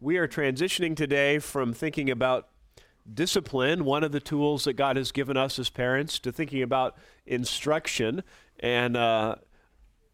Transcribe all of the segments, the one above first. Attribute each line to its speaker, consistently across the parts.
Speaker 1: we are transitioning today from thinking about discipline, one of the tools that God has given us as parents, to thinking about instruction. And uh,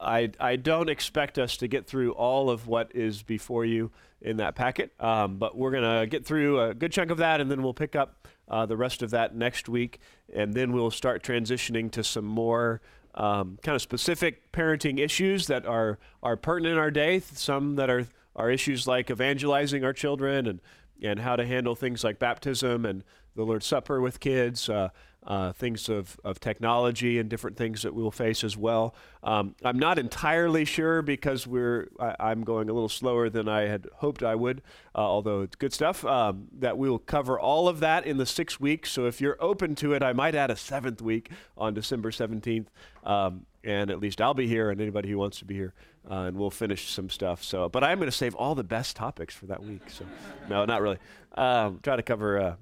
Speaker 1: I, I don't expect us to get through all of what is before you in that packet, um, but we're going to get through a good chunk of that, and then we'll pick up uh, the rest of that next week, and then we'll start transitioning to some more um, kind of specific parenting issues that are are pertinent in our day. Some that are are issues like evangelizing our children and and how to handle things like baptism and the Lord's Supper with kids. Uh, uh, things of, of technology and different things that we'll face as well. Um, I'm not entirely sure because we're I, am going a little slower than I had hoped I would, uh, although it's good stuff. Um, that we will cover all of that in the six weeks. So if you're open to it, I might add a seventh week on December 17th. Um, and at least I'll be here, and anybody who wants to be here, uh, and we'll finish some stuff. So, but I'm going to save all the best topics for that week. So, no, not really. Um, try to cover uh,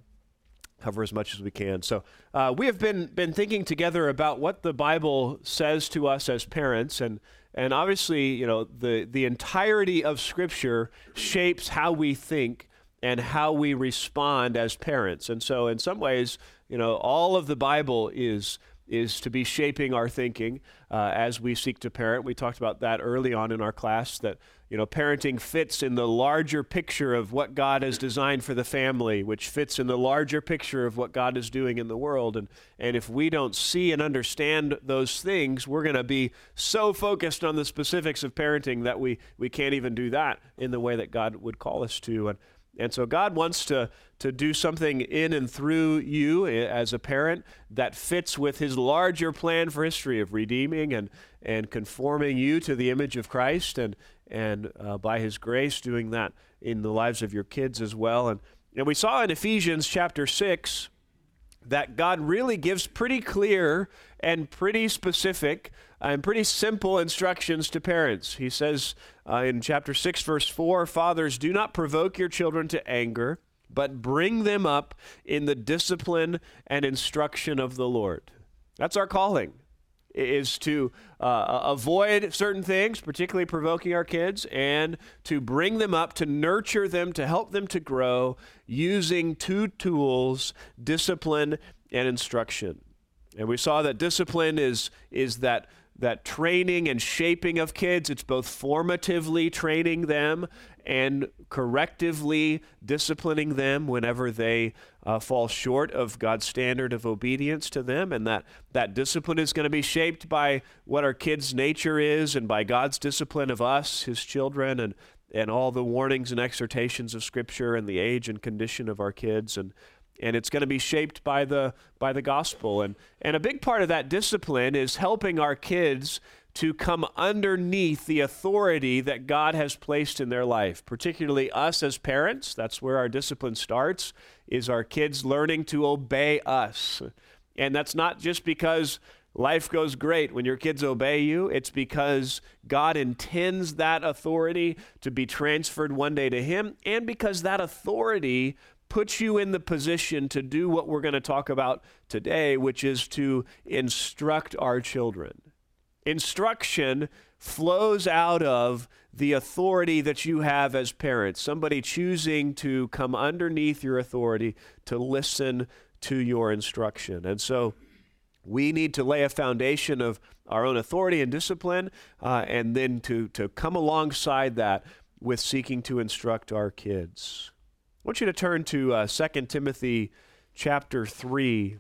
Speaker 1: cover as much as we can. So uh, we have been been thinking together about what the Bible says to us as parents, and and obviously, you know, the the entirety of Scripture shapes how we think and how we respond as parents. And so, in some ways, you know, all of the Bible is is to be shaping our thinking uh, as we seek to parent. We talked about that early on in our class that you know parenting fits in the larger picture of what God has designed for the family, which fits in the larger picture of what God is doing in the world. And and if we don't see and understand those things, we're going to be so focused on the specifics of parenting that we we can't even do that in the way that God would call us to. And and so God wants to, to do something in and through you as a parent that fits with his larger plan for history of redeeming and, and conforming you to the image of Christ and, and uh, by his grace doing that in the lives of your kids as well. And, and we saw in Ephesians chapter 6 that God really gives pretty clear and pretty specific and pretty simple instructions to parents. He says uh, in chapter 6, verse 4 Fathers, do not provoke your children to anger, but bring them up in the discipline and instruction of the Lord. That's our calling is to uh, avoid certain things, particularly provoking our kids, and to bring them up, to nurture them, to help them to grow using two tools discipline and instruction. And we saw that discipline is, is that that training and shaping of kids, it's both formatively training them and correctively disciplining them whenever they uh, fall short of God's standard of obedience to them. And that, that discipline is going to be shaped by what our kids' nature is and by God's discipline of us, his children, and, and all the warnings and exhortations of Scripture and the age and condition of our kids. And and it's going to be shaped by the by the gospel. And and a big part of that discipline is helping our kids to come underneath the authority that God has placed in their life. Particularly us as parents that's where our discipline starts is our kids learning to obey us. And that's not just because life goes great when your kids obey you it's because God intends that authority to be transferred one day to him and because that authority puts you in the position to do what we're going to talk about today, which is to instruct our children. Instruction flows out of the authority that you have as parents, somebody choosing to come underneath your authority to listen to your instruction. And so we need to lay a foundation of our own authority and discipline, uh, and then to, to come alongside that with seeking to instruct our kids. I want you to turn to uh, 2 Timothy chapter 3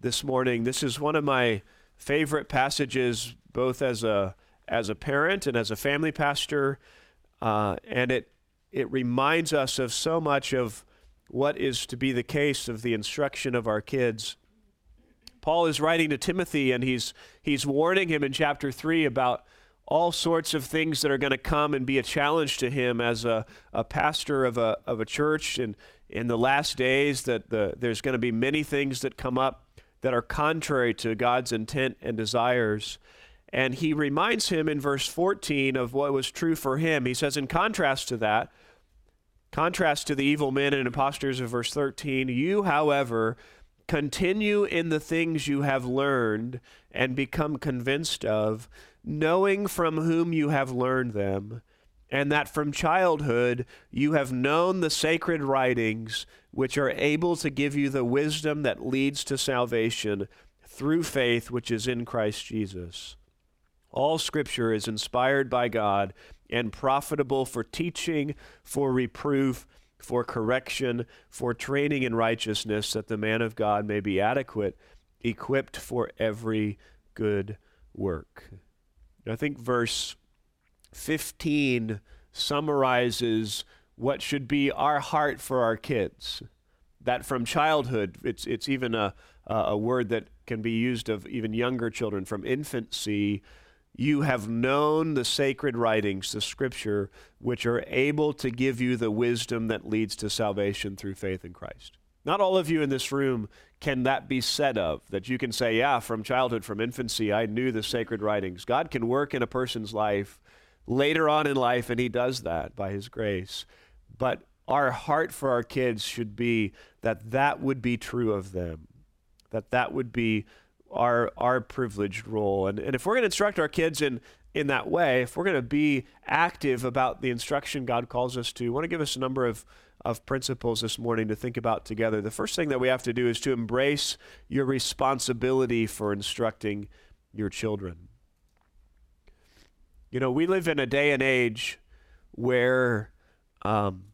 Speaker 1: this morning. This is one of my favorite passages, both as a, as a parent and as a family pastor. Uh, and it, it reminds us of so much of what is to be the case of the instruction of our kids. Paul is writing to Timothy, and he's, he's warning him in chapter 3 about all sorts of things that are going to come and be a challenge to him as a, a pastor of a, of a church and in the last days that the, there's going to be many things that come up that are contrary to God's intent and desires. And he reminds him in verse 14 of what was true for him. He says, in contrast to that, contrast to the evil men and impostors of verse 13, you, however, continue in the things you have learned and become convinced of knowing from whom you have learned them, and that from childhood you have known the sacred writings, which are able to give you the wisdom that leads to salvation through faith which is in Christ Jesus. All scripture is inspired by God and profitable for teaching, for reproof, for correction, for training in righteousness, that the man of God may be adequate, equipped for every good work. I think verse 15 summarizes what should be our heart for our kids. That from childhood, it's, it's even a, a word that can be used of even younger children, from infancy, you have known the sacred writings, the scripture, which are able to give you the wisdom that leads to salvation through faith in Christ. Not all of you in this room can that be said of, that you can say, yeah, from childhood, from infancy, I knew the sacred writings. God can work in a person's life later on in life, and He does that by His grace. But our heart for our kids should be that that would be true of them, that that would be our our privileged role. And, and if we're going to instruct our kids in in that way, if we're going to be active about the instruction God calls us to, I want to give us a number of of principles this morning to think about together. The first thing that we have to do is to embrace your responsibility for instructing your children. You know, we live in a day and age where, um,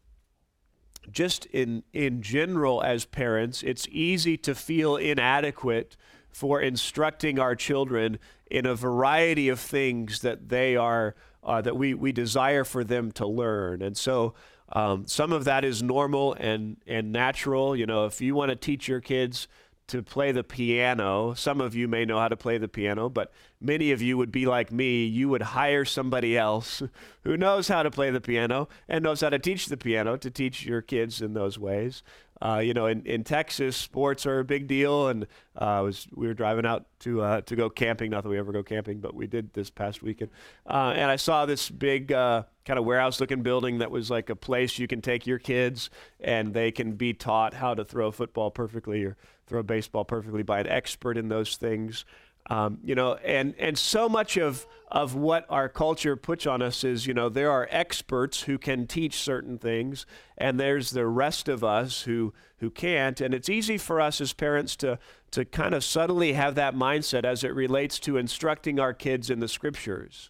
Speaker 1: just in in general, as parents, it's easy to feel inadequate for instructing our children in a variety of things that they are uh, that we we desire for them to learn, and so. Um, some of that is normal and, and natural. You know, if you want to teach your kids to play the piano. Some of you may know how to play the piano, but many of you would be like me. You would hire somebody else who knows how to play the piano and knows how to teach the piano to teach your kids in those ways. Uh, you know, in, in Texas, sports are a big deal, and uh, was we were driving out to uh, to go camping. Not that we ever go camping, but we did this past weekend. Uh, and I saw this big uh, kind of warehouse-looking building that was like a place you can take your kids, and they can be taught how to throw football perfectly or throw baseball perfectly by an expert in those things. Um, you know, and and so much of of what our culture puts on us is, you know, there are experts who can teach certain things, and there's the rest of us who who can't. And it's easy for us as parents to to kind of subtly have that mindset as it relates to instructing our kids in the scriptures.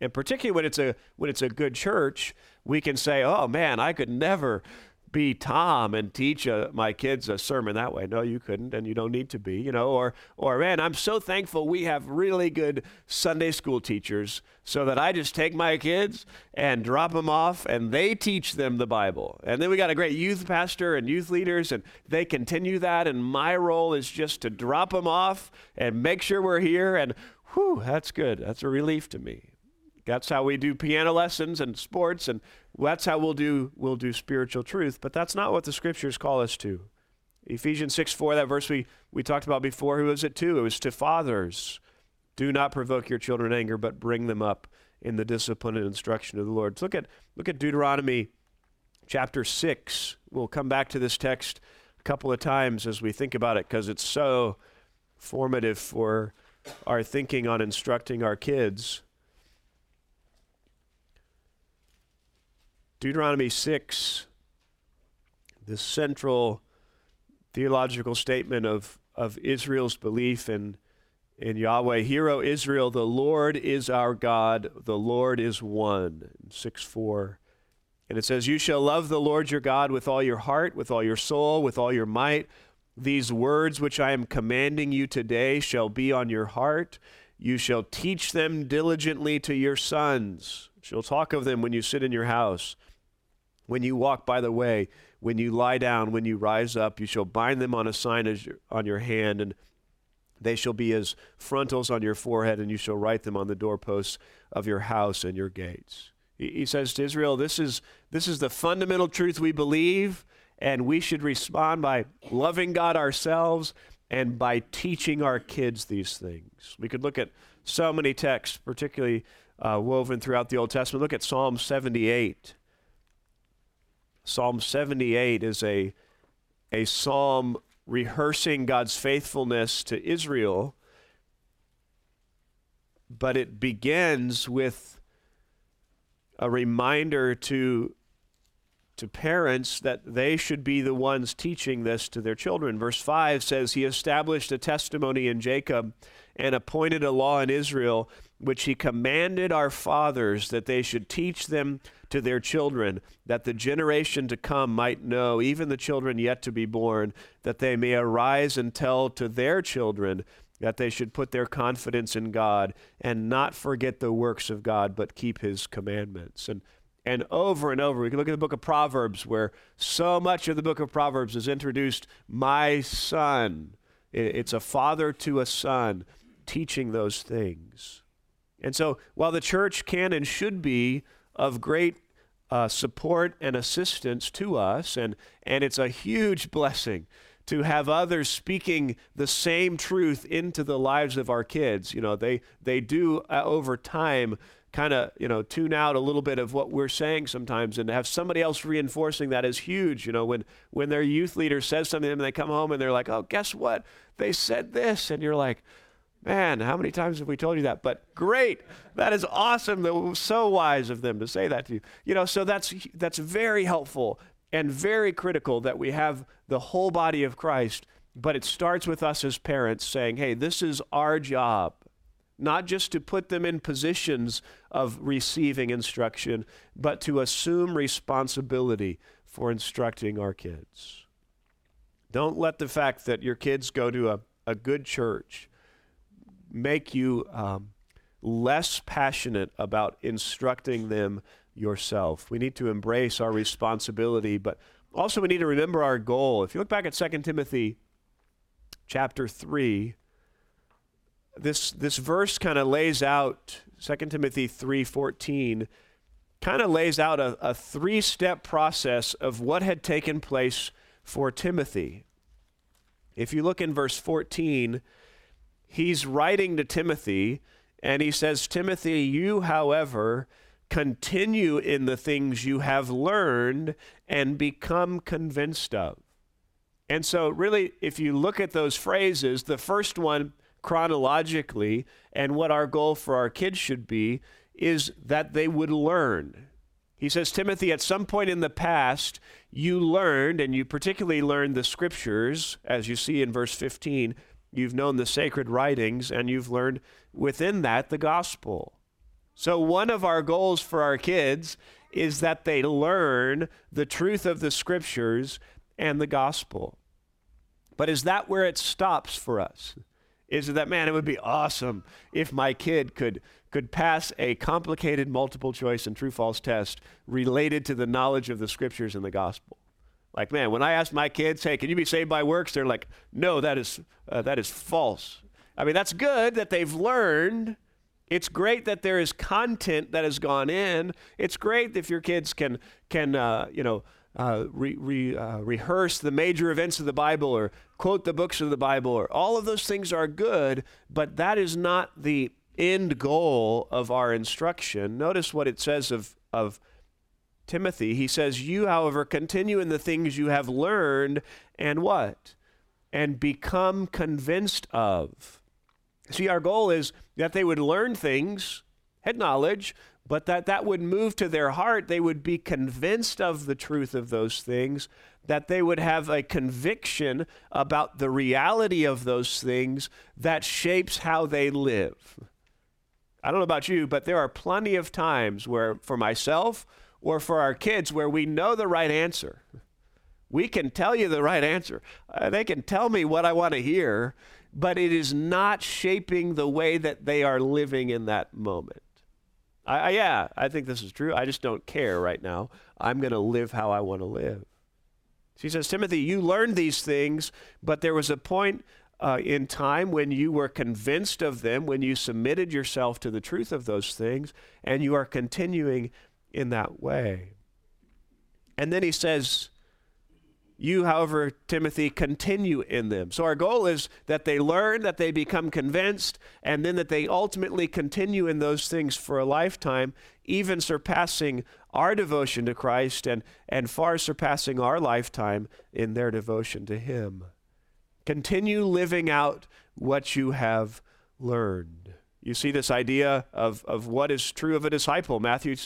Speaker 1: And particularly when it's a when it's a good church, we can say, "Oh man, I could never be Tom and teach uh, my kids a sermon that way. No, you couldn't, and you don't need to be, you know. Or, or man, I'm so thankful we have really good Sunday school teachers, so that I just take my kids and drop them off, and they teach them the Bible. And then we got a great youth pastor and youth leaders, and they continue that. And my role is just to drop them off and make sure we're here. And whew, that's good. That's a relief to me. That's how we do piano lessons and sports, and that's how we'll do we'll do spiritual truth. But that's not what the scriptures call us to. Ephesians 6 4, that verse we, we talked about before, who was it to? It was to fathers. Do not provoke your children anger, but bring them up in the discipline and instruction of the Lord. Look at look at Deuteronomy chapter 6. We'll come back to this text a couple of times as we think about it because it's so formative for our thinking on instructing our kids. Deuteronomy 6, the central theological statement of, of Israel's belief in, in Yahweh. Hear, O Israel, the Lord is our God, the Lord is one. 6 4. And it says, You shall love the Lord your God with all your heart, with all your soul, with all your might. These words which I am commanding you today shall be on your heart. You shall teach them diligently to your sons. Shall talk of them when you sit in your house when you walk by the way, when you lie down, when you rise up, you shall bind them on a sign your, on your hand, and they shall be as frontals on your forehead, and you shall write them on the doorposts of your house and your gates. He, he says to Israel, this is, this is the fundamental truth we believe, and we should respond by loving God ourselves and by teaching our kids these things. We could look at so many texts, particularly uh, woven throughout the Old Testament. Look at Psalm 78. Psalm 78 is a, a psalm rehearsing God's faithfulness to Israel, but it begins with a reminder to to parents that they should be the ones teaching this to their children. Verse 5 says, He established a testimony in Jacob and appointed a law in Israel, which He commanded our fathers that they should teach them to their children, that the generation to come might know, even the children yet to be born, that they may arise and tell to their children that they should put their confidence in God and not forget the works of God, but keep His commandments. And and over and over. We can look at the book of Proverbs, where so much of the book of Proverbs is introduced, my son. It's a father to a son teaching those things. And so, while the church can and should be of great uh, support and assistance to us, and, and it's a huge blessing to have others speaking the same truth into the lives of our kids. You know, they, they do uh, over time kind of you know tune out a little bit of what we're saying sometimes and to have somebody else reinforcing that is huge. You know when when their youth leader says something and they come home and they're like oh guess what? They said this. And you're like man how many times have we told you that? But great. That is awesome that was so wise of them to say that to you. You know so that's that's very helpful and very critical that we have the whole body of Christ but it starts with us as parents saying hey this is our job. Not just to put them in positions of receiving instruction, but to assume responsibility for instructing our kids. Don't let the fact that your kids go to a, a good church make you um, less passionate about instructing them yourself. We need to embrace our responsibility, but also we need to remember our goal. If you look back at 2 Timothy chapter 3, this this verse kind of lays out 2 Timothy 3:14 kind of lays out a, a three-step process of what had taken place for Timothy. If you look in verse 14, he's writing to Timothy and he says, Timothy, you, however, continue in the things you have learned and become convinced of. And so, really, if you look at those phrases, the first one chronologically and what our goal for our kids should be is that they would learn. He says, Timothy, at some point in the past, you learned, and you particularly learned the scriptures, as you see in verse 15. You've known the sacred writings, and you've learned within that the gospel. So, one of our goals for our kids is that they learn the truth of the scriptures and the gospel. But is that where it stops for us? is it that man it would be awesome if my kid could could pass a complicated multiple choice and true false test related to the knowledge of the scriptures and the gospel like man when i ask my kids hey can you be saved by works? they're like no that is uh, that is false. I mean that's good that they've learned. It's great that there is content that has gone in. It's great if your kids can can uh, you know uh, re, re, uh, rehearse the major events of the Bible or quote the books of the Bible, or all of those things are good, but that is not the end goal of our instruction. Notice what it says of, of Timothy. He says, You, however, continue in the things you have learned and what? And become convinced of. See, our goal is that they would learn things, head knowledge, but that that would move to their heart. They would be convinced of the truth of those things, that they would have a conviction about the reality of those things that shapes how they live. I don't know about you, but there are plenty of times where, for myself or for our kids, where we know the right answer. We can tell you the right answer. Uh, they can tell me what I want to hear, but it is not shaping the way that they are living in that moment. I, I, yeah, I think this is true. I just don't care right now. I'm going to live how I want to live. She says, Timothy, you learned these things, but there was a point uh, in time when you were convinced of them, when you submitted yourself to the truth of those things, and you are continuing in that way. And then he says, you, however, Timothy, continue in them. So our goal is that they learn, that they become convinced, and then that they ultimately continue in those things for a lifetime, even surpassing our devotion to Christ and, and far surpassing our lifetime in their devotion to Him. Continue living out what you have learned. You see this idea of, of what is true of a disciple. Matthew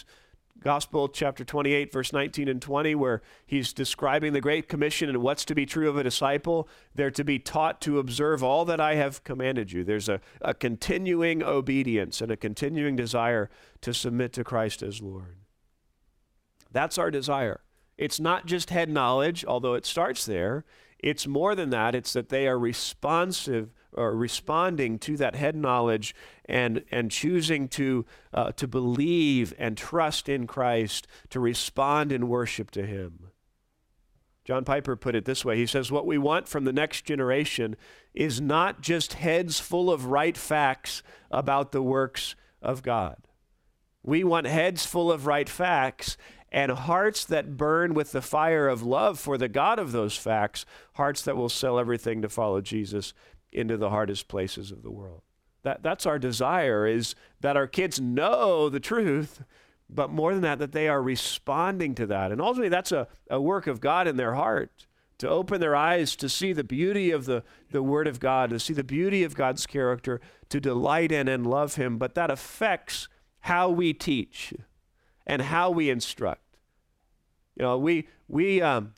Speaker 1: Gospel, chapter 28, verse 19 and 20, where he's describing the Great Commission and what's to be true of a disciple. They're to be taught to observe all that I have commanded you. There's a, a continuing obedience and a continuing desire to submit to Christ as Lord. That's our desire. It's not just head knowledge, although it starts there. It's more than that. It's that they are responsive or responding to that head knowledge and, and choosing to, uh, to believe and trust in Christ, to respond in worship to Him. John Piper put it this way He says, What we want from the next generation is not just heads full of right facts about the works of God. We want heads full of right facts and hearts that burn with the fire of love for the God of those facts, hearts that will sell everything to follow Jesus into the hardest places of the world. That, that's our desire is that our kids know the truth, but more than that, that they are responding to that. And ultimately, that's a, a work of God in their heart to open their eyes to see the beauty of the, the Word of God, to see the beauty of God's character, to delight in and love Him. But that affects how we teach and how we instruct. You know, we, we um,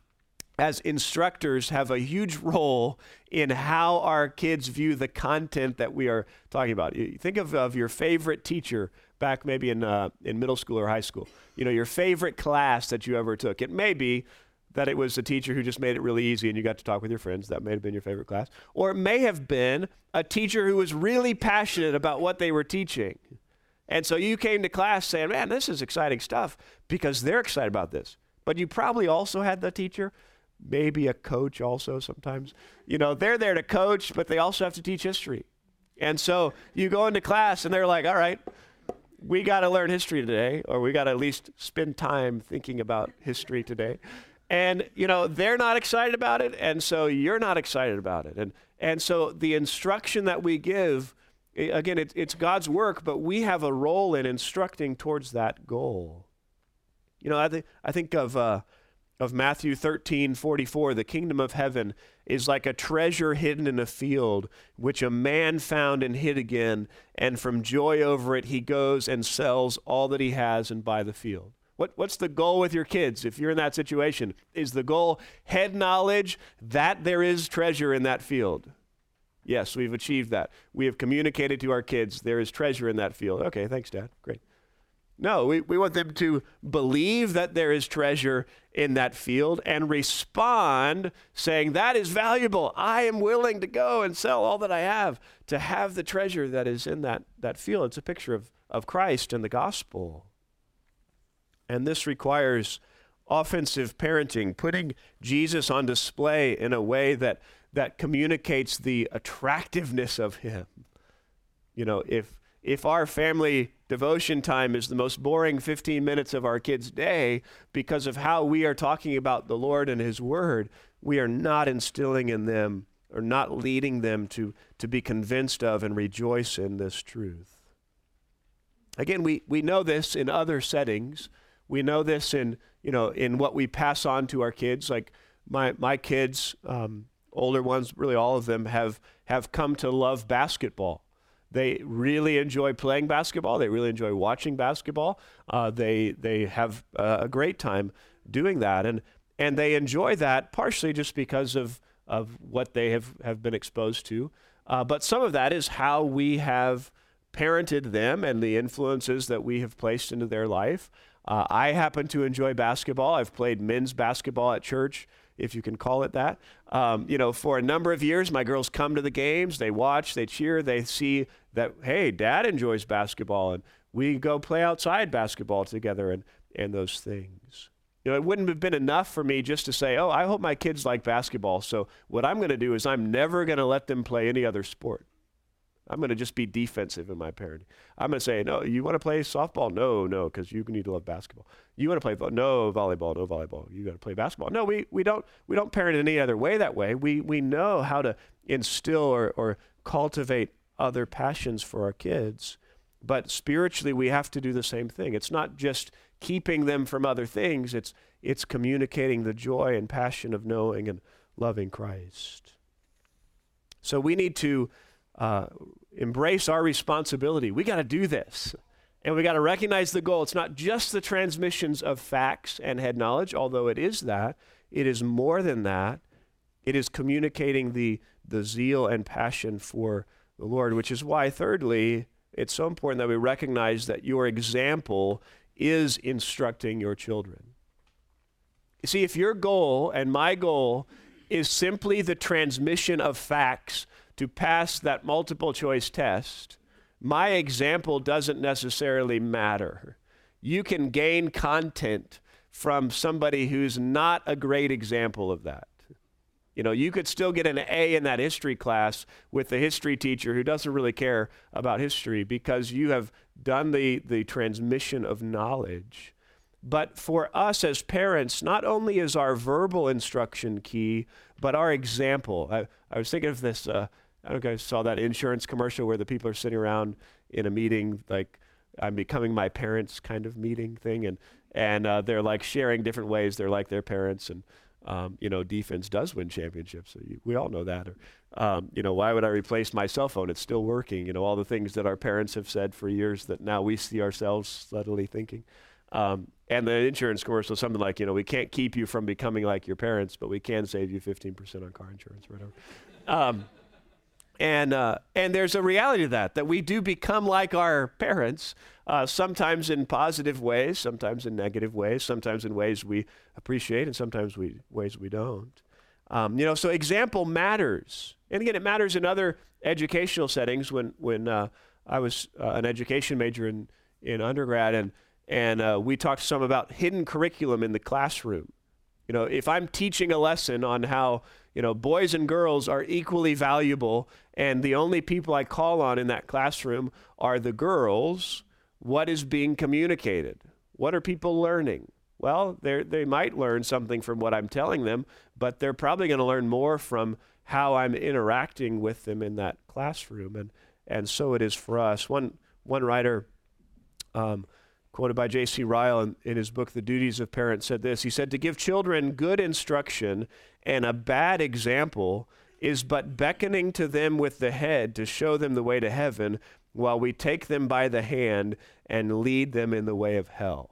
Speaker 1: as instructors have a huge role in how our kids view the content that we are talking about. You think of, of your favorite teacher back maybe in, uh, in middle school or high school. You know, your favorite class that you ever took. It may be that it was a teacher who just made it really easy and you got to talk with your friends. That may have been your favorite class. Or it may have been a teacher who was really passionate about what they were teaching. And so you came to class saying, man, this is exciting stuff because they're excited about this. But you probably also had the teacher maybe a coach also sometimes. You know, they're there to coach, but they also have to teach history. And so you go into class and they're like, all right, we got to learn history today, or we got to at least spend time thinking about history today. And, you know, they're not excited about it, and so you're not excited about it. And, and so the instruction that we give, again, it, it's God's work, but we have a role in instructing towards that goal. You know, I, th- I think of uh, of Matthew 13, 44, the kingdom of heaven is like a treasure hidden in a field, which a man found and hid again, and from joy over it he goes and sells all that he has and buy the field. What, what's the goal with your kids if you're in that situation? Is the goal head knowledge that there is treasure in that field? Yes, we've achieved that. We have communicated to our kids there is treasure in that field. Okay, thanks, Dad. Great. No, we, we want them to believe that there is treasure in that field and respond saying, That is valuable. I am willing to go and sell all that I have to have the treasure that is in that, that field. It's a picture of, of Christ and the gospel. And this requires offensive parenting, putting Jesus on display in a way that, that communicates the attractiveness of him. You know, if if our family devotion time is the most boring 15 minutes of our kids' day because of how we are talking about the Lord and His Word, we are not instilling in them or not leading them to, to be convinced of and rejoice in this truth. Again, we, we know this in other settings. We know this in, you know, in what we pass on to our kids. Like my, my kids, um, older ones, really all of them, have, have come to love basketball they really enjoy playing basketball. They really enjoy watching basketball. Uh, they they have uh, a great time doing that, and and they enjoy that partially just because of of what they have have been exposed to. Uh, but some of that is how we have parented them and the influences that we have placed into their life. Uh, I happen to enjoy basketball. I've played men's basketball at church if you can call it that. Um, you know, for a number of years, my girls come to the games, they watch, they cheer, they see that, hey, dad enjoys basketball, and we go play outside basketball together and, and those things. You know, it wouldn't have been enough for me just to say, oh, I hope my kids like basketball. So what I'm going to do is I'm never going to let them play any other sport. I'm going to just be defensive in my parenting. I'm going to say, no, you want to play softball? No, no, because you need to love basketball. You want to play vo- no volleyball? No volleyball. You got to play basketball. No, we, we don't we don't parent any other way. That way, we we know how to instill or or cultivate other passions for our kids. But spiritually, we have to do the same thing. It's not just keeping them from other things. It's it's communicating the joy and passion of knowing and loving Christ. So we need to uh, embrace our responsibility. We got to do this. And we got to recognize the goal. It's not just the transmissions of facts and head knowledge, although it is that. It is more than that. It is communicating the, the zeal and passion for the Lord, which is why, thirdly, it's so important that we recognize that your example is instructing your children. You see, if your goal and my goal is simply the transmission of facts to pass that multiple choice test, my example doesn't necessarily matter. You can gain content from somebody who's not a great example of that. You know, you could still get an A in that history class with the history teacher who doesn't really care about history because you have done the, the transmission of knowledge. But for us as parents, not only is our verbal instruction key, but our example. I, I was thinking of this. Uh, I don't know saw that insurance commercial where the people are sitting around in a meeting, like I'm becoming my parents kind of meeting thing, and and uh, they're like sharing different ways they're like their parents, and um, you know, defense does win championships. So you, we all know that. Or, um, you know, why would I replace my cell phone? It's still working. You know, all the things that our parents have said for years that now we see ourselves subtly thinking. Um, and the insurance commercial, something like, you know, we can't keep you from becoming like your parents, but we can save you 15% on car insurance or whatever. Um, and uh, and there's a reality to that that we do become like our parents, uh, sometimes in positive ways, sometimes in negative ways, sometimes in ways we appreciate, and sometimes we ways we don't. Um, you know, so example matters, and again, it matters in other educational settings. When when uh, I was uh, an education major in in undergrad, and and uh, we talked some about hidden curriculum in the classroom. You know, if I'm teaching a lesson on how you know, boys and girls are equally valuable, and the only people I call on in that classroom are the girls. What is being communicated? What are people learning? Well, they might learn something from what I'm telling them, but they're probably going to learn more from how I'm interacting with them in that classroom, and and so it is for us. One one writer, um, quoted by J.C. Ryle in, in his book *The Duties of Parents*, said this. He said, "To give children good instruction and a bad example is but beckoning to them with the head to show them the way to heaven while we take them by the hand and lead them in the way of hell.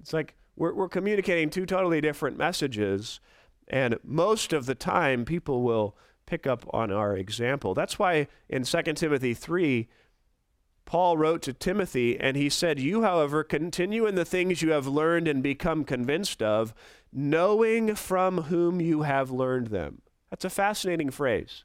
Speaker 1: It's like we're, we're communicating two totally different messages, and most of the time people will pick up on our example. That's why in 2 Timothy 3, Paul wrote to Timothy, and he said, You, however, continue in the things you have learned and become convinced of, knowing from whom you have learned them. That's a fascinating phrase.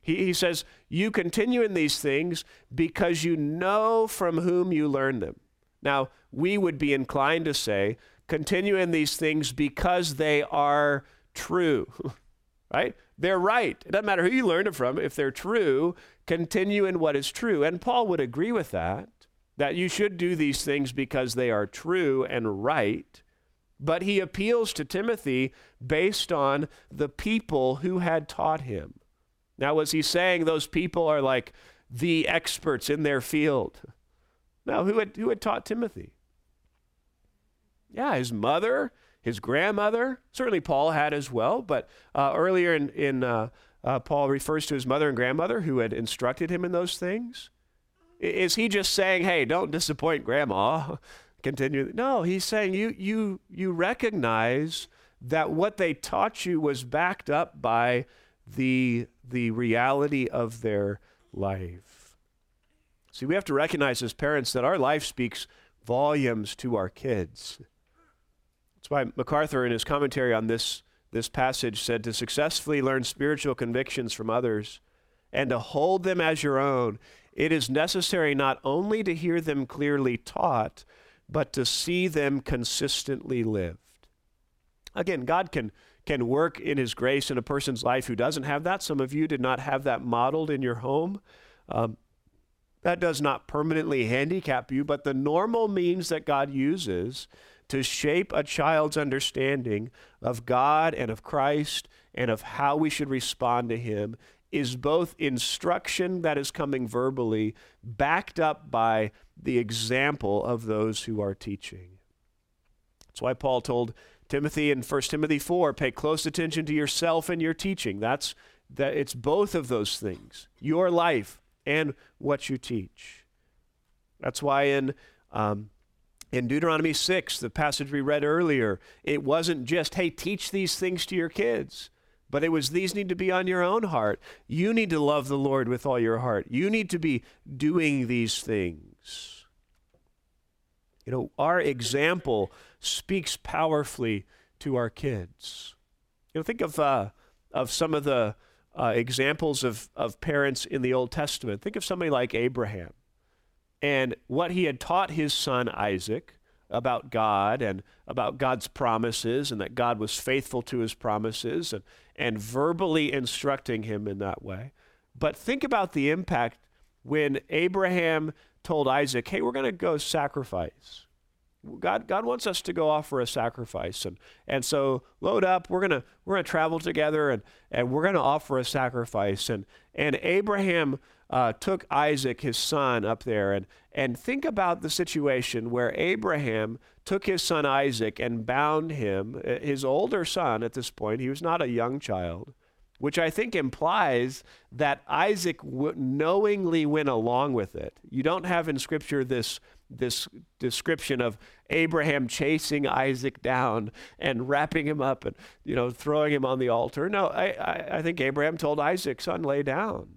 Speaker 1: He, he says, You continue in these things because you know from whom you learn them. Now, we would be inclined to say, Continue in these things because they are true, right? They're right. It doesn't matter who you learned it from. If they're true, continue in what is true. And Paul would agree with that, that you should do these things because they are true and right. But he appeals to Timothy based on the people who had taught him. Now, was he saying those people are like the experts in their field? Now, who had, who had taught Timothy? Yeah, his mother, his grandmother. Certainly, Paul had as well. But uh, earlier in, in uh, uh, Paul refers to his mother and grandmother who had instructed him in those things. Is he just saying, hey, don't disappoint grandma? Continue. No, he's saying you, you, you recognize that what they taught you was backed up by the, the reality of their life. See, we have to recognize as parents that our life speaks volumes to our kids. That's why MacArthur, in his commentary on this this passage said to successfully learn spiritual convictions from others and to hold them as your own, it is necessary not only to hear them clearly taught, but to see them consistently lived. Again, God can, can work in His grace in a person's life who doesn't have that. Some of you did not have that modeled in your home. Um, that does not permanently handicap you, but the normal means that God uses to shape a child's understanding of God and of Christ and of how we should respond to Him is both instruction that is coming verbally, backed up by the example of those who are teaching. That's why Paul told Timothy in 1 Timothy 4 pay close attention to yourself and your teaching. That's that it's both of those things, your life and what you teach. That's why in um, in Deuteronomy 6, the passage we read earlier, it wasn't just, hey, teach these things to your kids, but it was these need to be on your own heart. You need to love the Lord with all your heart. You need to be doing these things. You know, our example speaks powerfully to our kids. You know, think of, uh, of some of the uh, examples of, of parents in the Old Testament. Think of somebody like Abraham and what he had taught his son Isaac about God and about God's promises and that God was faithful to his promises and, and verbally instructing him in that way. But think about the impact when Abraham told Isaac, hey, we're going to go sacrifice. God, God wants us to go offer a sacrifice. And, and so load up, we're gonna we're gonna travel together and, and we're gonna offer a sacrifice. And and Abraham uh, took Isaac, his son, up there. And, and think about the situation where Abraham took his son Isaac and bound him, uh, his older son at this point, he was not a young child, which I think implies that Isaac w- knowingly went along with it. You don't have in Scripture this this description of Abraham chasing Isaac down and wrapping him up and you know throwing him on the altar. No, I, I, I think Abraham told Isaac, son, lay down.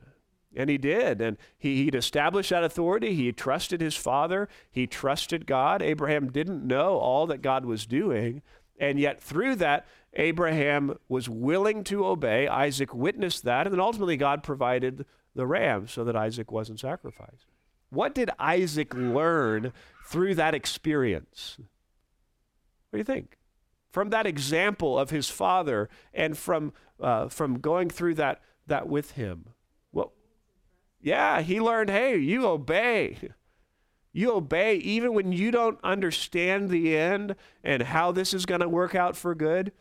Speaker 1: And he did. And he, he'd established that authority. He trusted his father. He trusted God. Abraham didn't know all that God was doing. And yet, through that, Abraham was willing to obey. Isaac witnessed that. And then ultimately, God provided the ram so that Isaac wasn't sacrificed. What did Isaac learn through that experience? What do you think? From that example of his father and from, uh, from going through that, that with him. Well, yeah, he learned hey, you obey. You obey even when you don't understand the end and how this is going to work out for good.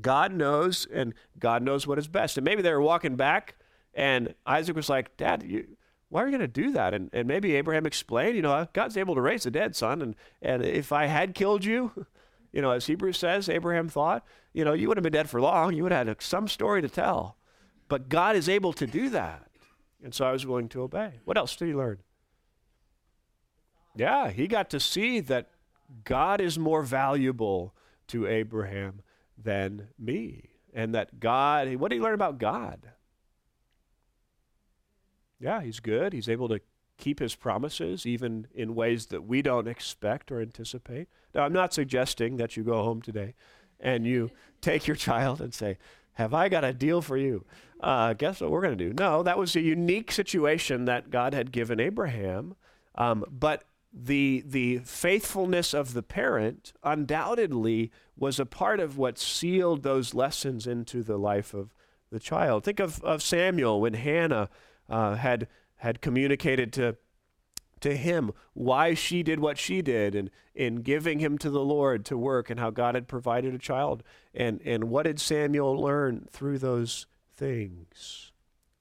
Speaker 1: God knows, and God knows what is best. And maybe they were walking back, and Isaac was like, Dad, you, why are you going to do that? And, and maybe Abraham explained, you know, God's able to raise the dead, son. And, and if I had killed you, you know, as Hebrews says, Abraham thought, you know, you would have been dead for long. You would have had some story to tell. But God is able to do that. And so I was willing to obey. What else did he learn? Yeah, he got to see that God is more valuable to Abraham than me. And that God, what did he learn about God? Yeah, he's good. He's able to keep his promises, even in ways that we don't expect or anticipate. Now, I'm not suggesting that you go home today and you take your child and say, Have I got a deal for you? uh, guess what we're going to do? No, that was a unique situation that God had given Abraham. Um, but the, the faithfulness of the parent undoubtedly was a part of what sealed those lessons into the life of the child. Think of, of Samuel when Hannah uh, had, had communicated to, to him why she did what she did and in giving him to the Lord to work and how God had provided a child. And, and what did Samuel learn through those things.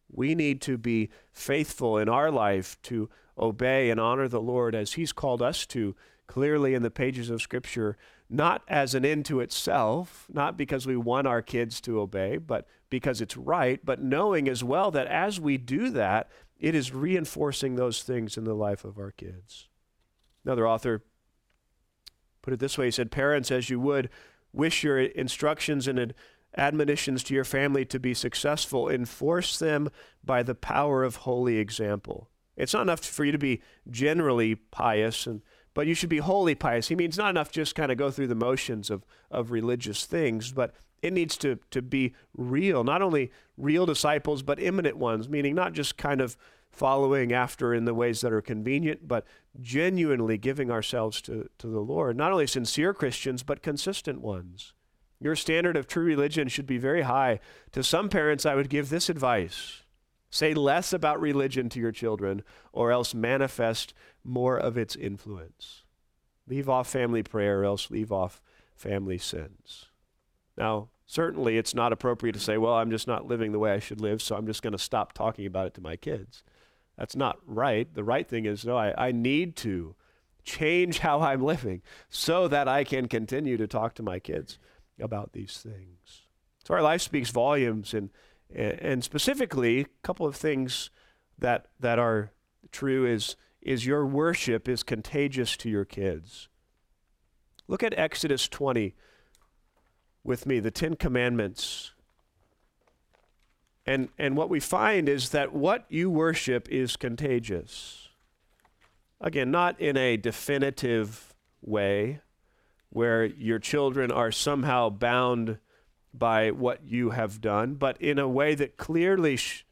Speaker 1: We need to be faithful in our life to obey and honor the Lord as He's called us to, clearly in the pages of Scripture, not as an end to itself, not because we want our kids to obey, but because it's right, but knowing as well that as we do that, it is reinforcing those things in the life of our kids. Another author put it this way he said, Parents, as you would wish your instructions and admonitions to your family to be successful, enforce them by the power of holy example. It's not enough for you to be generally pious, and, but you should be wholly pious. He means not enough just kind of go through the motions of, of religious things, but it needs to, to be real, not only real disciples, but imminent ones, meaning not just kind of following after in the ways that are convenient, but genuinely giving ourselves to, to the Lord. Not only sincere Christians, but consistent ones. Your standard of true religion should be very high. To some parents, I would give this advice say less about religion to your children, or else manifest more of its influence. Leave off family prayer, or else leave off family sins. Now, certainly it's not appropriate to say, well, I'm just not living the way I should live, so I'm just going to stop talking about it to my kids. That's not right. The right thing is, no, I, I need to change how I'm living so that I can continue to talk to my kids about these things. So our life speaks volumes, and and specifically, a couple of things that that are true is is your worship is contagious to your kids. Look at Exodus 20 with me, the Ten Commandments. And, and what we find is that what you worship is contagious. Again, not in a definitive way where your children are somehow bound by what you have done, but in a way that clearly sh-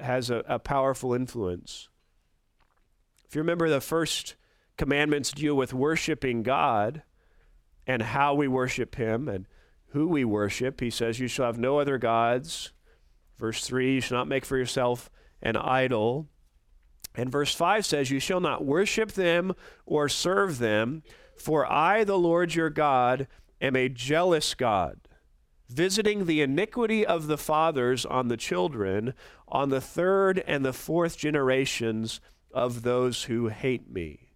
Speaker 1: has a, a powerful influence. If you remember, the first commandments deal with worshiping God and how we worship Him and who we worship. He says, You shall have no other gods. Verse 3, you shall not make for yourself an idol. And verse 5 says, You shall not worship them or serve them, for I, the Lord your God, am a jealous God, visiting the iniquity of the fathers on the children, on the third and the fourth generations of those who hate me.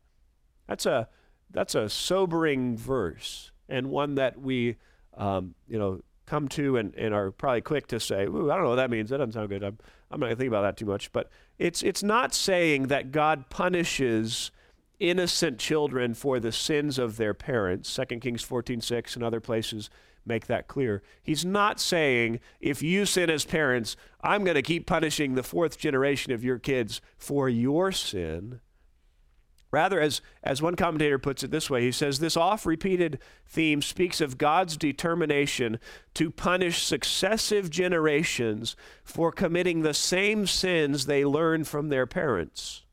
Speaker 1: That's a, that's a sobering verse, and one that we, um, you know, come to and, and are probably quick to say, I don't know what that means. That doesn't sound good. I'm, I'm not going to think about that too much. But it's, it's not saying that God punishes innocent children for the sins of their parents. 2 Kings 14 6 and other places make that clear. He's not saying, if you sin as parents, I'm going to keep punishing the fourth generation of your kids for your sin. Rather, as, as one commentator puts it this way, he says this oft repeated theme speaks of God's determination to punish successive generations for committing the same sins they learned from their parents.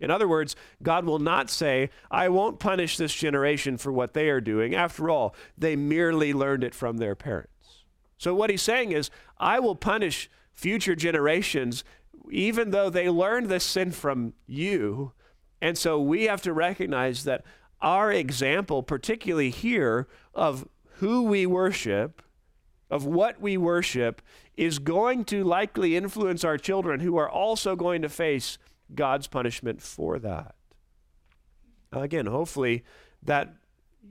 Speaker 1: In other words, God will not say, I won't punish this generation for what they are doing. After all, they merely learned it from their parents. So, what he's saying is, I will punish future generations even though they learned this sin from you and so we have to recognize that our example, particularly here, of who we worship, of what we worship, is going to likely influence our children who are also going to face God's punishment for that. Again, hopefully that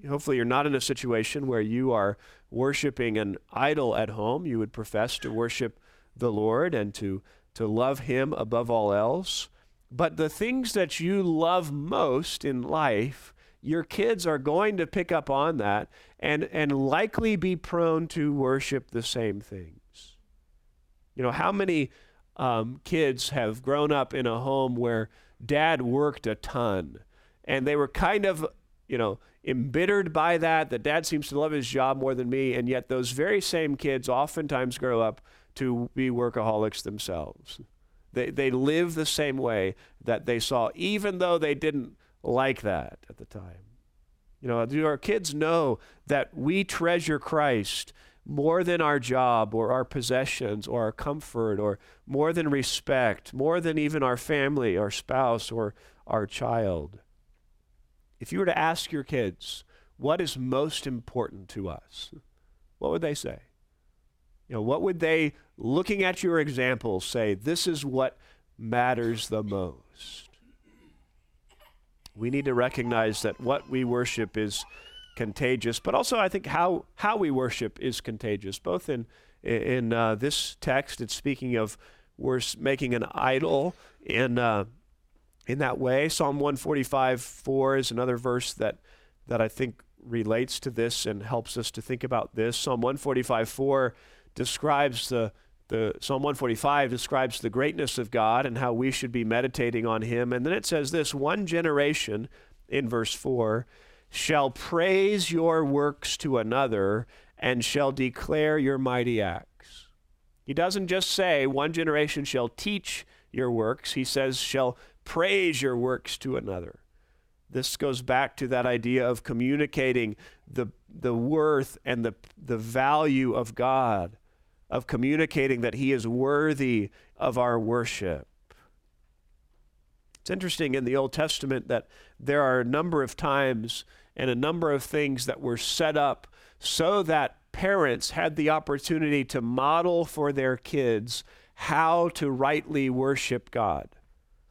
Speaker 1: hopefully you're not in a situation where you are worshiping an idol at home. You would profess to worship the Lord and to to love him above all else. But the things that you love most in life, your kids are going to pick up on that and, and likely be prone to worship the same things. You know, how many um, kids have grown up in a home where dad worked a ton and they were kind of, you know, embittered by that, that dad seems to love his job more than me, and yet those very same kids oftentimes grow up to be workaholics themselves. They, they live the same way that they saw, even though they didn't like that at the time. You know, do our kids know that we treasure Christ more than our job or our possessions or our comfort or more than respect, more than even our family, our spouse, or our child? If you were to ask your kids, what is most important to us? What would they say? You know, what would they, looking at your example, say, this is what matters the most? We need to recognize that what we worship is contagious, but also I think how, how we worship is contagious. Both in, in uh, this text, it's speaking of we're making an idol in, uh, in that way. Psalm 145 4 is another verse that, that I think relates to this and helps us to think about this. Psalm 145 4 describes the, the Psalm 145 describes the greatness of God and how we should be meditating on him. And then it says this one generation in verse 4 shall praise your works to another and shall declare your mighty acts. He doesn't just say one generation shall teach your works, he says shall praise your works to another. This goes back to that idea of communicating the, the worth and the, the value of God of communicating that He is worthy of our worship. It's interesting in the Old Testament that there are a number of times and a number of things that were set up so that parents had the opportunity to model for their kids how to rightly worship God.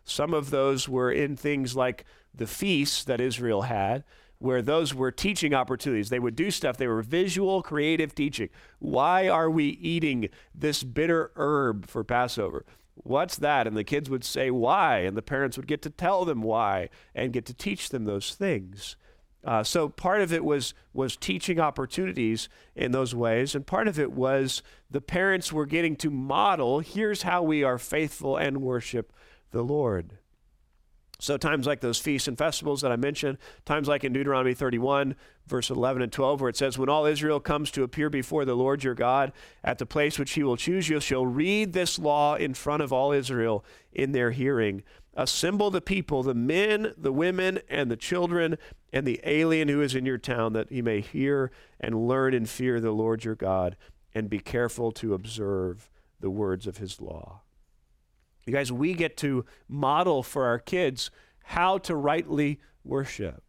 Speaker 1: Some of those were in things like the feasts that Israel had, where those were teaching opportunities. They would do stuff, they were visual, creative teaching. Why are we eating this bitter herb for Passover? What's that? And the kids would say, Why? And the parents would get to tell them why and get to teach them those things. Uh, so part of it was was teaching opportunities in those ways, and part of it was the parents were getting to model. Here's how we are faithful and worship the Lord. So, times like those feasts and festivals that I mentioned, times like in Deuteronomy 31, verse 11 and 12, where it says, When all Israel comes to appear before the Lord your God at the place which he will choose, you shall read this law in front of all Israel in their hearing. Assemble the people, the men, the women, and the children, and the alien who is in your town, that he may hear and learn and fear the Lord your God, and be careful to observe the words of his law. You guys, we get to model for our kids how to rightly worship.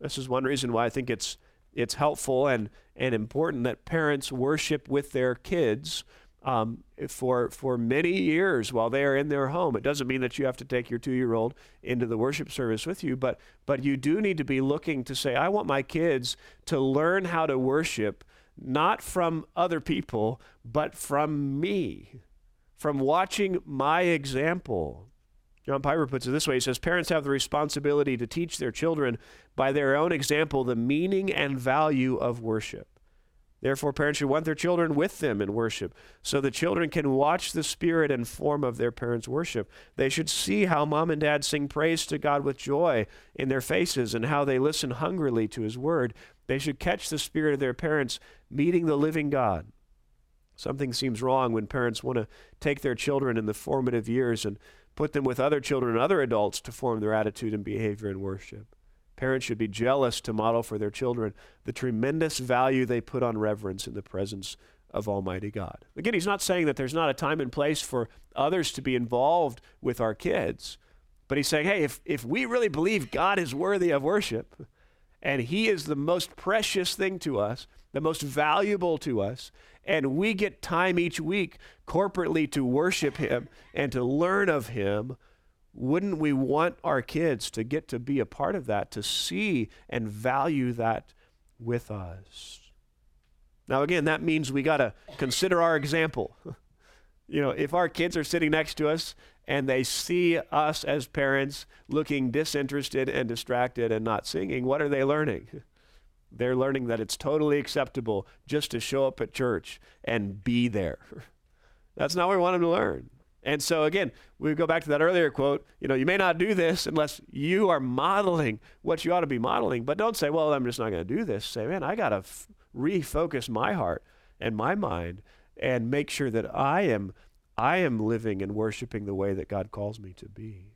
Speaker 1: This is one reason why I think it's it's helpful and and important that parents worship with their kids um, for for many years while they are in their home. It doesn't mean that you have to take your two year old into the worship service with you, but but you do need to be looking to say, I want my kids to learn how to worship not from other people, but from me from watching my example. John Piper puts it this way He says, Parents have the responsibility to teach their children by their own example the meaning and value of worship. Therefore, parents should want their children with them in worship so the children can watch the spirit and form of their parents' worship. They should see how mom and dad sing praise to God with joy in their faces and how they listen hungrily to his word. They should catch the spirit of their parents meeting the living God Something seems wrong when parents want to take their children in the formative years and put them with other children and other adults to form their attitude and behavior in worship. Parents should be jealous to model for their children the tremendous value they put on reverence in the presence of Almighty God. Again, he's not saying that there's not a time and place for others to be involved with our kids, but he's saying, hey, if, if we really believe God is worthy of worship and he is the most precious thing to us, the most valuable to us, and we get time each week corporately to worship Him and to learn of Him, wouldn't we want our kids to get to be a part of that, to see and value that with us? Now, again, that means we got to consider our example. you know, if our kids are sitting next to us and they see us as parents looking disinterested and distracted and not singing, what are they learning? They're learning that it's totally acceptable just to show up at church and be there. That's not what we want them to learn. And so again, we go back to that earlier quote, you know, you may not do this unless you are modeling what you ought to be modeling, but don't say, well, I'm just not going to do this. Say, man, I got to f- refocus my heart and my mind and make sure that I am I am living and worshiping the way that God calls me to be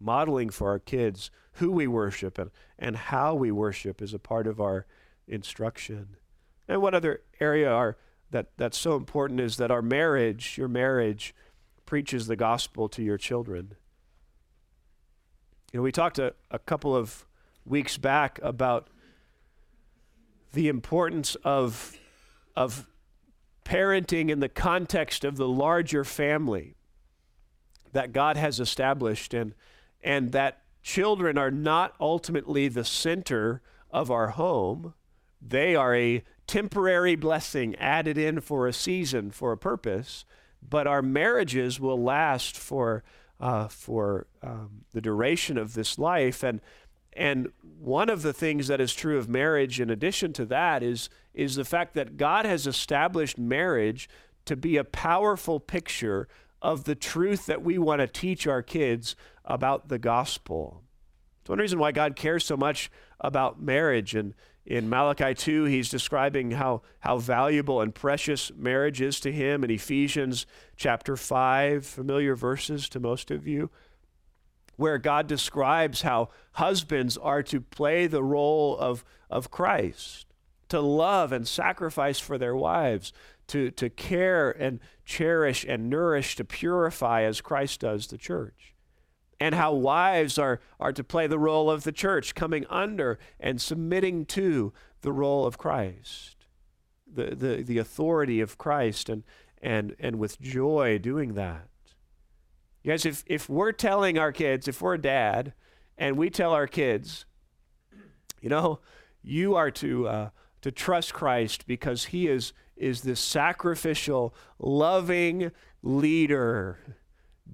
Speaker 1: modeling for our kids who we worship and, and how we worship is a part of our instruction. And one other area are, that, that's so important is that our marriage, your marriage, preaches the gospel to your children. You know, we talked a, a couple of weeks back about the importance of, of parenting in the context of the larger family that God has established. And, and that children are not ultimately the center of our home. They are a temporary blessing added in for a season, for a purpose, but our marriages will last for, uh, for um, the duration of this life. And, and one of the things that is true of marriage, in addition to that, is, is the fact that God has established marriage to be a powerful picture of the truth that we want to teach our kids about the gospel. One reason why God cares so much about marriage. And in Malachi 2, he's describing how, how valuable and precious marriage is to him. In Ephesians chapter 5, familiar verses to most of you, where God describes how husbands are to play the role of, of Christ, to love and sacrifice for their wives, to, to care and cherish and nourish, to purify as Christ does the church. And how wives are, are to play the role of the church, coming under and submitting to the role of Christ, the, the, the authority of Christ, and, and, and with joy doing that. You guys, if, if we're telling our kids, if we're a dad, and we tell our kids, you know, you are to uh, to trust Christ because he is, is this sacrificial, loving leader,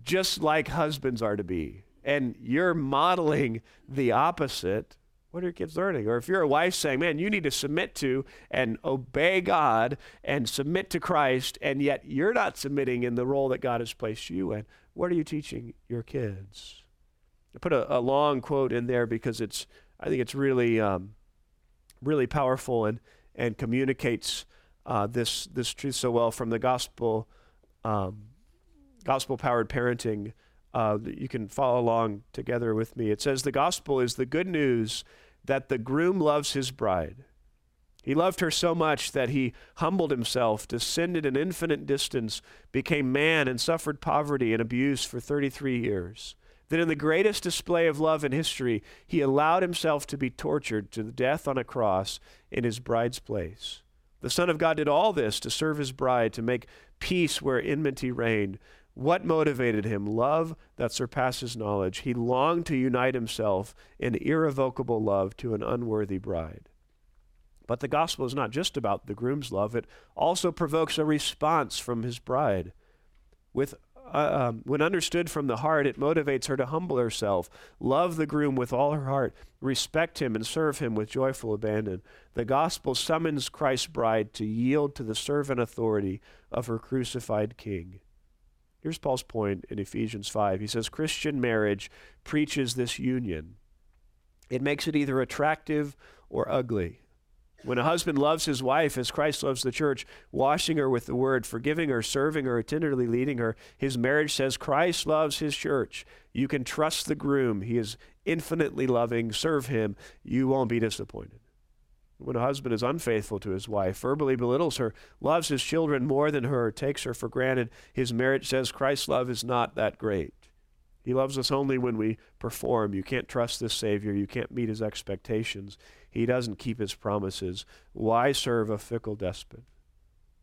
Speaker 1: just like husbands are to be. And you're modeling the opposite. What are your kids learning? Or if you're a wife saying, man, you need to submit to and obey God and submit to Christ, and yet you're not submitting in the role that God has placed you in, what are you teaching your kids? I put a, a long quote in there because it's, I think it's really, um, really powerful and, and communicates uh, this, this truth so well from the gospel, um, gospel powered parenting. Uh, you can follow along together with me. It says, The gospel is the good news that the groom loves his bride. He loved her so much that he humbled himself, descended an infinite distance, became man, and suffered poverty and abuse for 33 years. Then, in the greatest display of love in history, he allowed himself to be tortured to death on a cross in his bride's place. The Son of God did all this to serve his bride, to make peace where enmity reigned. What motivated him? Love that surpasses knowledge. He longed to unite himself in irrevocable love to an unworthy bride. But the gospel is not just about the groom's love, it also provokes a response from his bride. With uh, um, when understood from the heart, it motivates her to humble herself, love the groom with all her heart, respect him, and serve him with joyful abandon. The gospel summons Christ's bride to yield to the servant authority of her crucified king. Here's Paul's point in Ephesians 5. He says, Christian marriage preaches this union. It makes it either attractive or ugly. When a husband loves his wife as Christ loves the church, washing her with the word, forgiving her, serving her, tenderly leading her, his marriage says Christ loves his church. You can trust the groom. He is infinitely loving. Serve him. You won't be disappointed. When a husband is unfaithful to his wife, verbally belittles her, loves his children more than her, takes her for granted, his marriage says Christ's love is not that great. He loves us only when we perform. You can't trust this Savior. You can't meet his expectations. He doesn't keep his promises. Why serve a fickle despot?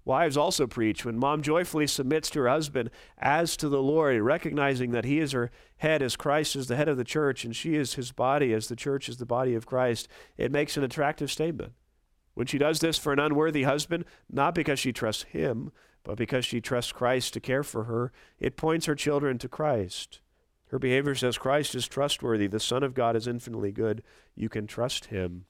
Speaker 1: Wives also preach when mom joyfully submits to her husband as to the Lord, recognizing that he is her head as Christ is the head of the church and she is his body as the church is the body of Christ. It makes an attractive statement. When she does this for an unworthy husband, not because she trusts him, but because she trusts Christ to care for her, it points her children to Christ. Her behavior says Christ is trustworthy. The Son of God is infinitely good. You can trust him.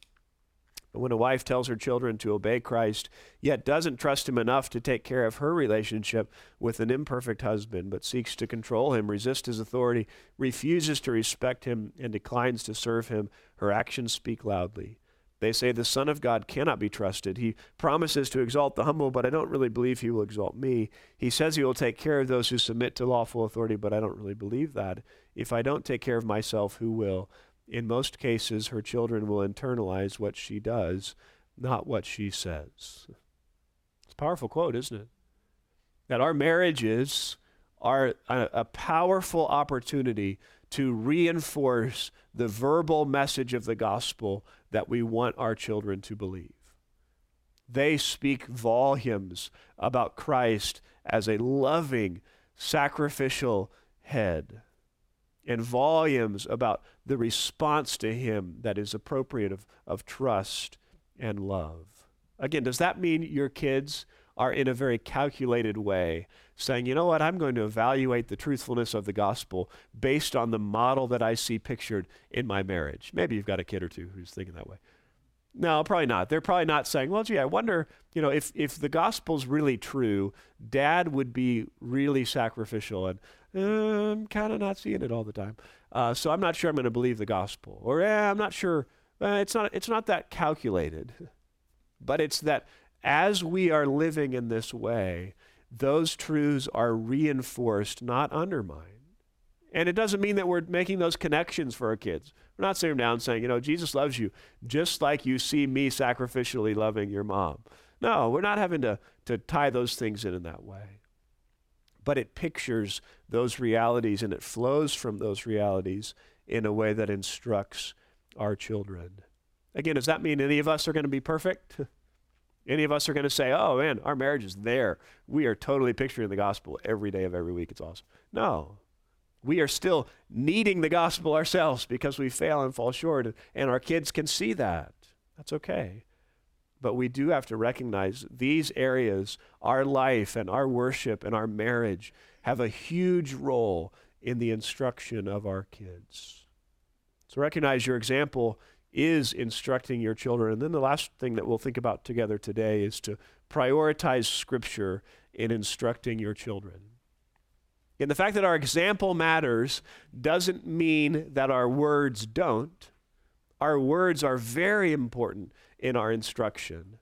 Speaker 1: But when a wife tells her children to obey Christ, yet doesn't trust him enough to take care of her relationship with an imperfect husband, but seeks to control him, resist his authority, refuses to respect him, and declines to serve him, her actions speak loudly. They say the Son of God cannot be trusted. He promises to exalt the humble, but I don't really believe he will exalt me. He says he will take care of those who submit to lawful authority, but I don't really believe that. If I don't take care of myself, who will? In most cases, her children will internalize what she does, not what she says. It's a powerful quote, isn't it? That our marriages are a, a powerful opportunity to reinforce the verbal message of the gospel that we want our children to believe. They speak volumes about Christ as a loving, sacrificial head, and volumes about the response to Him that is appropriate of, of trust and love. Again, does that mean your kids are in a very calculated way saying, you know what, I'm going to evaluate the truthfulness of the gospel based on the model that I see pictured in my marriage. Maybe you've got a kid or two who's thinking that way. No, probably not. They're probably not saying, well, gee, I wonder, you know, if, if the gospel's really true, dad would be really sacrificial. And I'm kind of not seeing it all the time. Uh, so I'm not sure I'm going to believe the gospel. Or eh, I'm not sure. Uh, it's, not, it's not that calculated. But it's that as we are living in this way, those truths are reinforced, not undermined. And it doesn't mean that we're making those connections for our kids. We're not sitting down saying, you know, Jesus loves you just like you see me sacrificially loving your mom. No, we're not having to, to tie those things in in that way. But it pictures those realities and it flows from those realities in a way that instructs our children. Again, does that mean any of us are going to be perfect? Any of us are going to say, oh man, our marriage is there. We are totally picturing the gospel every day of every week. It's awesome. No. We are still needing the gospel ourselves because we fail and fall short, and our kids can see that. That's okay. But we do have to recognize these areas, our life and our worship and our marriage, have a huge role in the instruction of our kids. So recognize your example is instructing your children. And then the last thing that we'll think about together today is to prioritize Scripture in instructing your children. And the fact that our example matters doesn't mean that our words don't. Our words are very important in our instruction,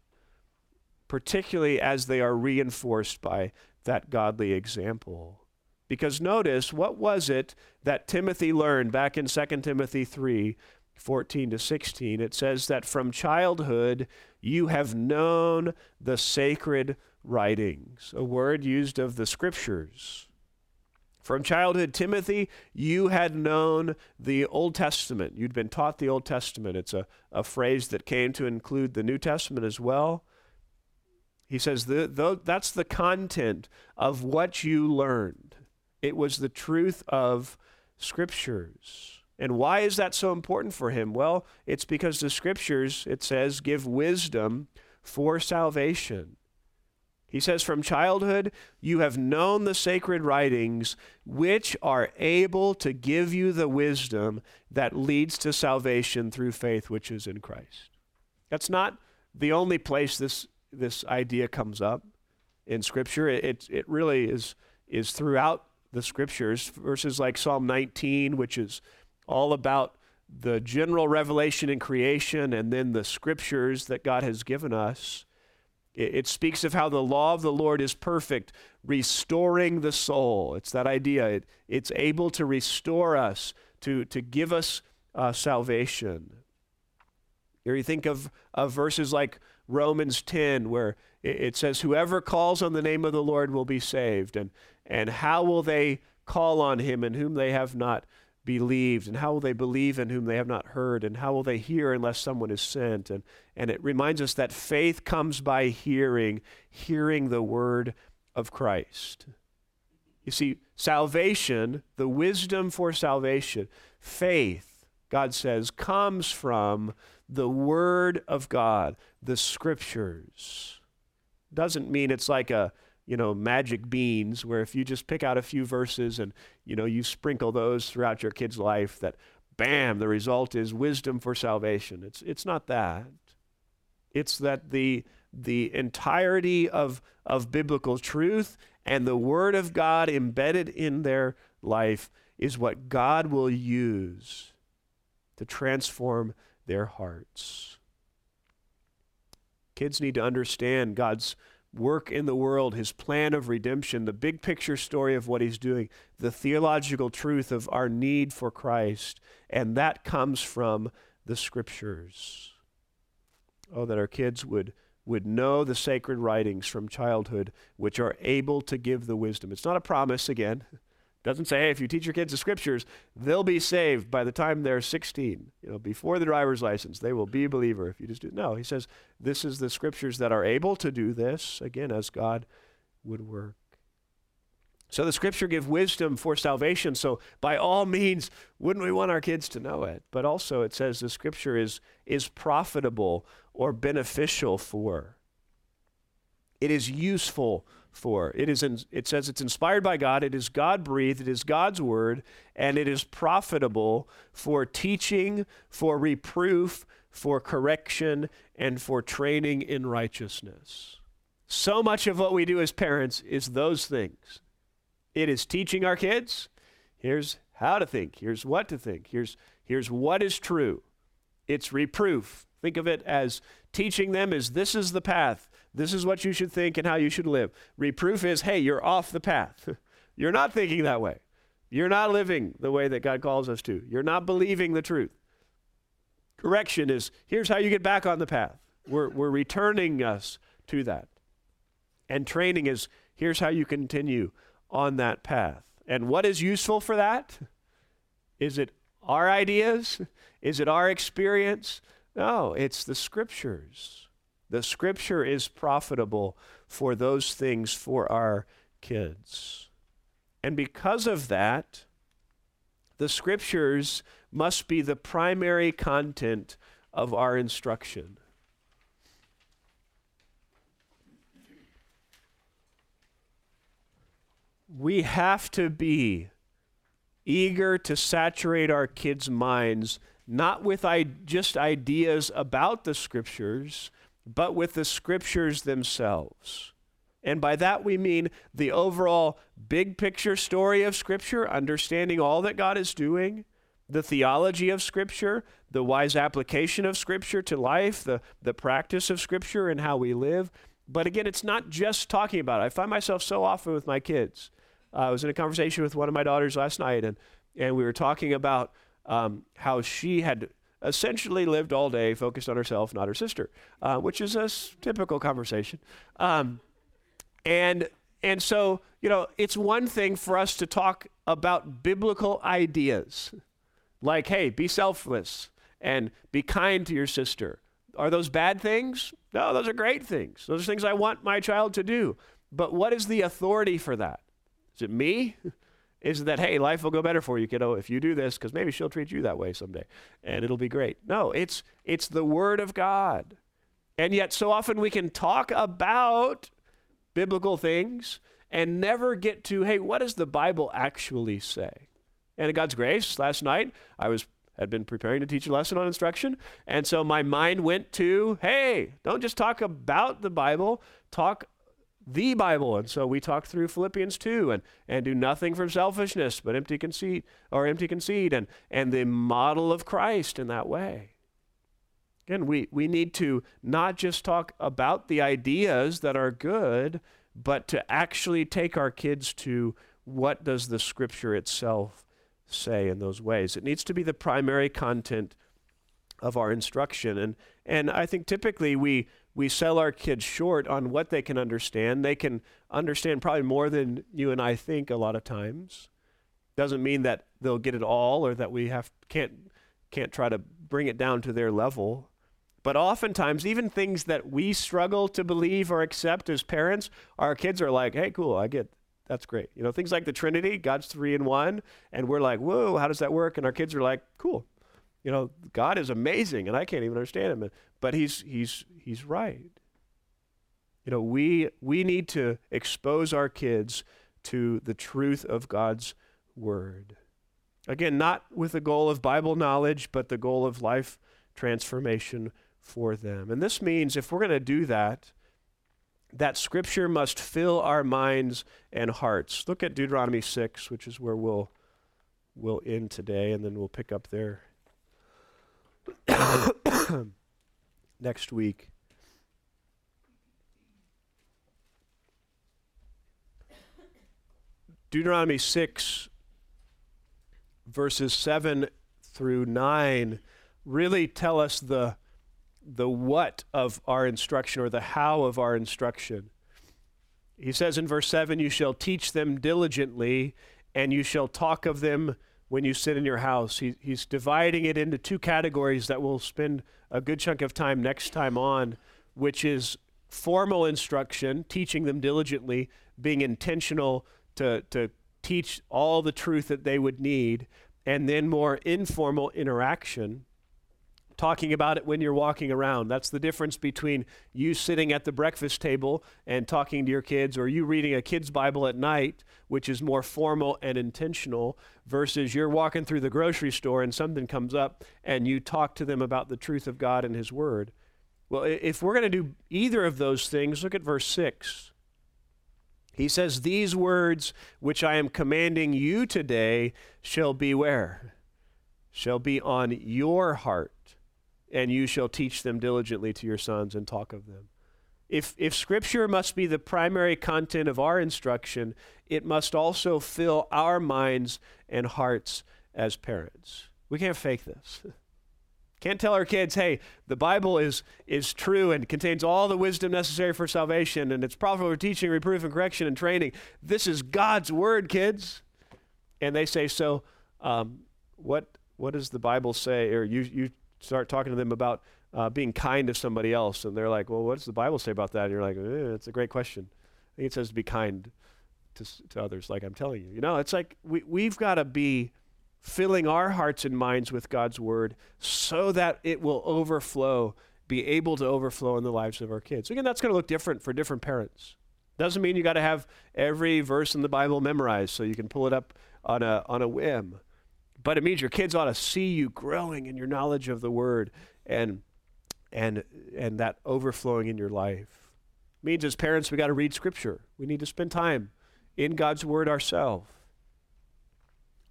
Speaker 1: particularly as they are reinforced by that godly example. Because notice, what was it that Timothy learned back in 2 Timothy 3 14 to 16? It says that from childhood you have known the sacred writings, a word used of the scriptures. From childhood, Timothy, you had known the Old Testament. You'd been taught the Old Testament. It's a, a phrase that came to include the New Testament as well. He says the, the, that's the content of what you learned. It was the truth of scriptures. And why is that so important for him? Well, it's because the scriptures, it says, give wisdom for salvation. He says, From childhood, you have known the sacred writings, which are able to give you the wisdom that leads to salvation through faith, which is in Christ. That's not the only place this, this idea comes up in Scripture. It, it, really is, is throughout the scriptures, verses like Psalm 19, which is all about the general revelation in creation and then the scriptures that God has given us. It, speaks of how the law of the Lord is perfect, restoring the soul. It's that idea. It, it's able to restore us, to, to give us uh, salvation. Here you think of, of verses like Romans 10, where it, it says, Whoever calls on the name of the Lord will be saved. And, and how will they call on him in whom they have not believed? And how will they believe in whom they have not heard? And how will they hear unless someone is sent? And, and it reminds us that faith comes by hearing, hearing the word of Christ. You see, salvation, the wisdom for salvation, faith, God says, comes from the Word of God, the Scriptures. Doesn't mean it's like a you know, magic beans where if you just pick out a few verses and, you know, you sprinkle those throughout your kid's life that bam, the result is wisdom for salvation. It's it's not that. It's that the the entirety of of biblical truth and the word of God embedded in their life is what God will use to transform their hearts. Kids need to understand God's work in the world, his plan of redemption, the big picture story of what he's doing, the theological truth of our need for Christ, and that comes from the scriptures. Oh, that our kids would would know the sacred writings from childhood, which are able to give the wisdom. It's not a promise again. Doesn't say, hey, if you teach your kids the scriptures, they'll be saved by the time they're 16. You know, before the driver's license, they will be a believer if you just do. it. No, he says, this is the scriptures that are able to do this, again, as God would work. So the scripture give wisdom for salvation. So by all means, wouldn't we want our kids to know it? But also it says the scripture is, is profitable or beneficial for. It is useful for. It, is in, it says it's inspired by God, it is God breathed, it is God's word, and it is profitable for teaching, for reproof, for correction, and for training in righteousness. So much of what we do as parents is those things. It is teaching our kids. Here's how to think. Here's what to think. Here's, here's what is true. It's reproof. Think of it as teaching them is this is the path. This is what you should think and how you should live. Reproof is, hey, you're off the path. you're not thinking that way. You're not living the way that God calls us to. You're not believing the truth. Correction is, here's how you get back on the path. We're, we're returning us to that. And training is, here's how you continue on that path. And what is useful for that? Is it our ideas? Is it our experience? No, it's the scriptures. The scripture is profitable for those things for our kids. And because of that, the scriptures must be the primary content of our instruction. We have to be eager to saturate our kids' minds, not with I- just ideas about the scriptures but with the scriptures themselves. And by that we mean the overall big picture story of Scripture, understanding all that God is doing, the theology of Scripture, the wise application of Scripture to life, the, the practice of Scripture and how we live. But again, it's not just talking about it. I find myself so often with my kids. Uh, I was in a conversation with one of my daughters last night, and, and we were talking about um, how she had essentially lived all day focused on herself, not her sister, uh, which is a s- typical conversation. Um, and and so you know, it's one thing for us to talk about biblical ideas, like hey, be selfless and be kind to your sister. Are those bad things? No, those are great things. Those are things I want my child to do. But what is the authority for that? Is it me? Is that, hey, life will go better for you, kiddo, if you do this, because maybe she'll treat you that way someday and it'll be great. No, it's it's the word of God. And yet so often we can talk about biblical things and never get to, hey, what does the Bible actually say? And in God's grace, last night I was had been preparing to teach a lesson on instruction, and so my mind went to, hey, don't just talk about the Bible, talk the Bible. And so we talk through Philippians 2 and, and do nothing from selfishness, but empty conceit or empty conceit and, and the model of Christ in that way. Again, we, we need to not just talk about the ideas that are good, but to actually take our kids to what does the scripture itself say in those ways. It needs to be the primary content of our instruction. And and I think typically we we sell our kids short on what they can understand. They can understand probably more than you and I think a lot of times. Doesn't mean that they'll get it all or that we have can't can't try to bring it down to their level. But oftentimes, even things that we struggle to believe or accept as parents, our kids are like, hey, cool, I get that's great. You know, things like the Trinity, God's three in one, and we're like, whoa, how does that work? And our kids are like, cool. You know, God is amazing, and I can't even understand him, but he's he's he's right. You know, we we need to expose our kids to the truth of God's word. Again, not with the goal of Bible knowledge, but the goal of life transformation for them. And this means if we're going to do that, that scripture must fill our minds and hearts. Look at Deuteronomy 6, which is where we'll we'll end today and then we'll pick up there next week. Deuteronomy 6 verses 7 through 9 really tell us the the what of our instruction or the how of our instruction. He says in verse 7 You shall teach them diligently, and you shall talk of them when you sit in your house. He, he's dividing it into two categories that we'll spend a good chunk of time next time on, which is formal instruction, teaching them diligently, being intentional to, to teach all the truth that they would need, and then more informal interaction talking about it when you're walking around. That's the difference between you sitting at the breakfast table and talking to your kids, or you reading a kid's Bible at night, which is more formal and intentional, versus you're walking through the grocery store and something comes up and you talk to them about the truth of God and His Word. Well, if we're going to do either of those things, look at verse 6. He says, These words which I am commanding you today shall be where? Shall be on your heart and you shall teach them diligently to your sons and talk of them. If, if Scripture must be the primary content of our instruction, it must also fill our minds and hearts as parents. We can't fake this. Can't tell our kids, hey, the Bible is, is true and contains all the wisdom necessary for salvation, and it's profitable for teaching, reproof, and correction and training. This is God's word, kids. And they say, so um, what, what does the Bible say? Or you, you start talking to them about uh, being kind to somebody else, and they're like, "Well, what does the Bible say about that?" And you're like, eh, "It's a great question." I think it says to be kind to, to others, like I'm telling you. You know, it's like we we've got to be filling our hearts and minds with God's word so that it will overflow, be able to overflow in the lives of our kids. Again, that's going to look different for different parents. Doesn't mean you got to have every verse in the Bible memorized so you can pull it up on a, on a whim. But it means your kids ought to see you growing in your knowledge of the Word and, and, and that overflowing in your life. It means as parents, we got to read Scripture. We need to spend time in God's Word ourselves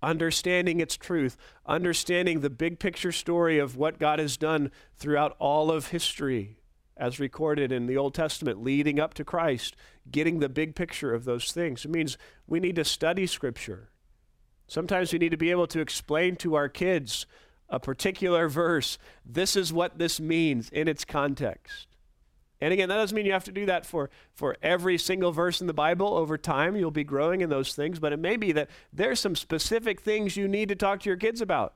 Speaker 1: understanding its truth, understanding the big picture story of what God has done throughout all of history, as recorded in the Old Testament, leading up to Christ, getting the big picture of those things. It means we need to study Scripture. Sometimes we need to be able to explain to our kids a particular verse. This is what this means in its context. And again, that doesn't mean you have to do that for, for every single verse in the Bible over time. You'll be growing in those things, but it may be that there's some specific things you need to talk to your kids about.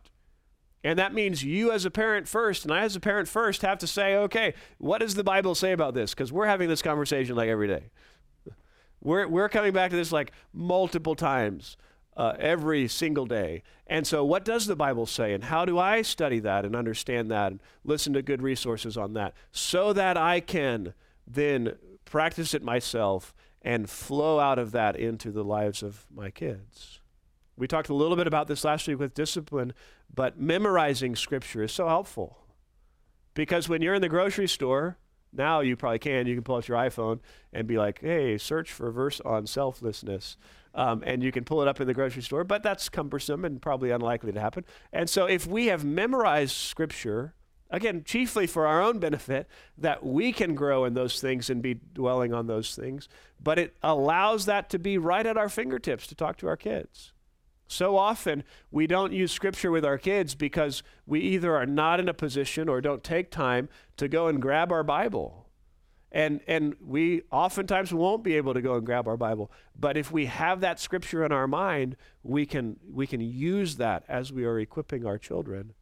Speaker 1: And that means you, as a parent, first, and I, as a parent, first, have to say, okay, what does the Bible say about this? Because we're having this conversation like every day. We're, we're coming back to this like multiple times uh, every single day. And so, what does the Bible say? And how do I study that and understand that and listen to good resources on that so that I can then practice it myself and flow out of that into the lives of my kids? We talked a little bit about this last week with discipline, but memorizing scripture is so helpful. Because when you're in the grocery store, now you probably can, you can pull out your iPhone and be like, hey, search for a verse on selflessness. Um, and you can pull it up in the grocery store, but that's cumbersome and probably unlikely to happen. And so if we have memorized scripture, again, chiefly for our own benefit, that we can grow in those things and be dwelling on those things, but it allows that to be right at our fingertips to talk to our kids. So often we don't use scripture with our kids because we either are not in a position or don't take time to go and grab our Bible. And, and we oftentimes won't be able to go and grab our Bible. But if we have that scripture in our mind, we can, we can use that as we are equipping our children.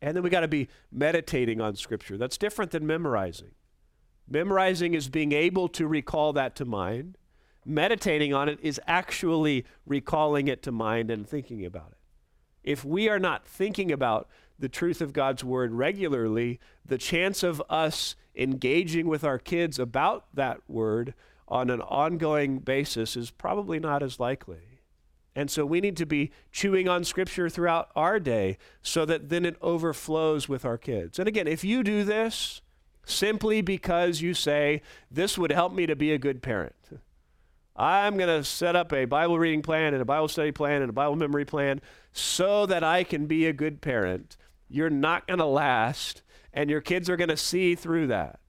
Speaker 1: And then we got to be meditating on scripture. That's different than memorizing. Memorizing is being able to recall that to mind meditating on it is actually recalling it to mind and thinking about it. If we are not thinking about the truth of God's word regularly, the chance of us engaging with our kids about that word on an ongoing basis is probably not as likely. And so we need to be chewing on scripture throughout our day so that then it overflows with our kids. And again, if you do this simply because you say, this would help me to be a good parent, I'm going to set up a Bible reading plan and a Bible study plan and a Bible memory plan so that I can be a good parent. You're not going to last, and your kids are going to see through that.